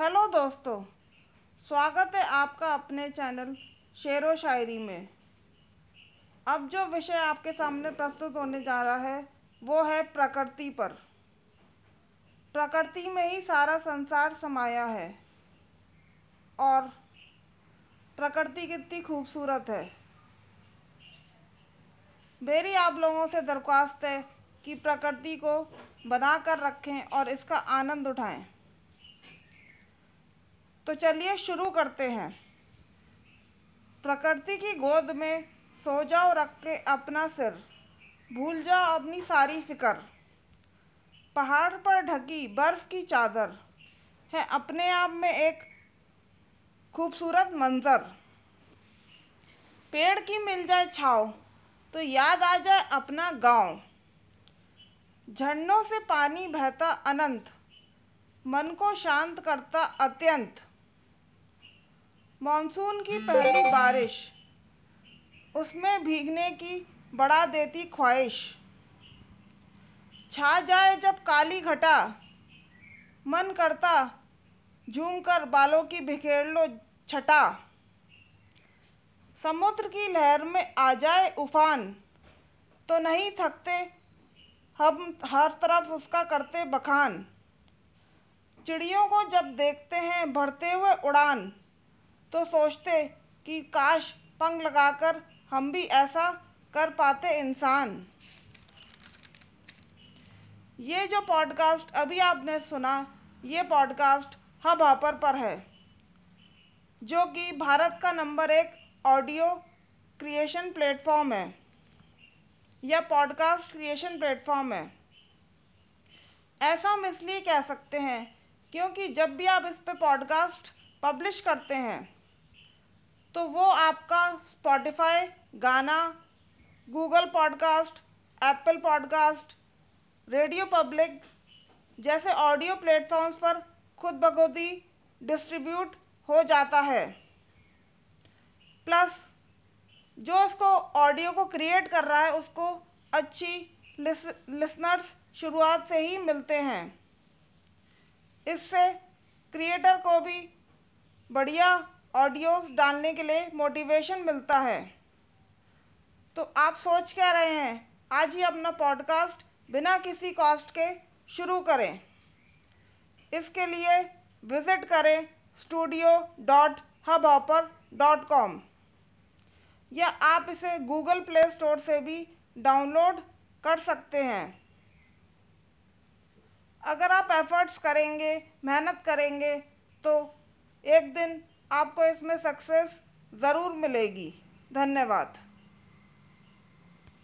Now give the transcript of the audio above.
Hello दोस्तों, स्वागत है आपका अपने चैनल शेर व शायरी में। अब जो विषय आपके सामने प्रस्तुत होने जा रहा है, वो है प्रकृति पर। प्रकृति में ही सारा संसार समाया है और प्रकृति कितनी खूबसूरत है। मेरी आप लोगों से दरख्वास्त है कि प्रकृति को बना कर रखें और इसका आनंद उठाएँ। तो चलिए शुरू करते हैं। प्रकृति की गोद में सो जाओ रख के अपना सिर, भूल जाओ अपनी सारी फ़िक्र। पहाड़ पर ढकी बर्फ़ की चादर है अपने आप में एक खूबसूरत मंज़र। पेड़ की मिल जाए छाँव तो याद आ जाए अपना गाँव। झरनों से पानी बहता अनंत, मन को शांत करता अत्यंत। मानसून की पहली बारिश, उसमें भीगने की बढ़ा देती ख्वाहिश। छा जाए जब काली घटा, मन करता झूम कर बालों की बिखेर लो छटा। समुद्र की लहर में आ जाए उफान तो नहीं थकते हम, हर तरफ़ उसका करते बखान। चिड़ियों को जब देखते हैं भरते हुए उड़ान तो सोचते कि काश पंख लगाकर हम भी ऐसा कर पाते इंसान। ये जो पॉडकास्ट अभी आपने सुना, ये पॉडकास्ट हब हॉपर पर है, जो कि भारत का नंबर एक ऑडियो क्रिएशन प्लेटफॉर्म है, या पॉडकास्ट क्रिएशन प्लेटफॉर्म है। ऐसा हम इसलिए कह सकते हैं, क्योंकि जब भी आप इस पर पॉडकास्ट पब्लिश करते हैं तो वो आपका स्पॉटिफाई गाना Google podcast Apple podcast radio public जैसे ऑडियो प्लेटफॉर्म्स पर खुद ब खुद ही डिस्ट्रीब्यूट हो जाता है। प्लस जो उसको ऑडियो को क्रिएट कर रहा है, उसको अच्छी लिस लिसनर्स शुरुआत से ही मिलते हैं। इससे क्रिएटर को भी बढ़िया ऑडियोज़ डालने के लिए मोटिवेशन मिलता है। तो आप सोच क्या रहे हैं? आज ही अपना पॉडकास्ट बिना किसी कॉस्ट के शुरू करें। इसके लिए विज़िट करें studio dot Hubhopper dot com या आप इसे गूगल प्ले स्टोर से भी डाउनलोड कर सकते हैं। अगर आप एफ़र्ट्स करेंगे, मेहनत करेंगे तो एक दिन आपको इसमें सक्सेस ज़रूर मिलेगी। धन्यवाद।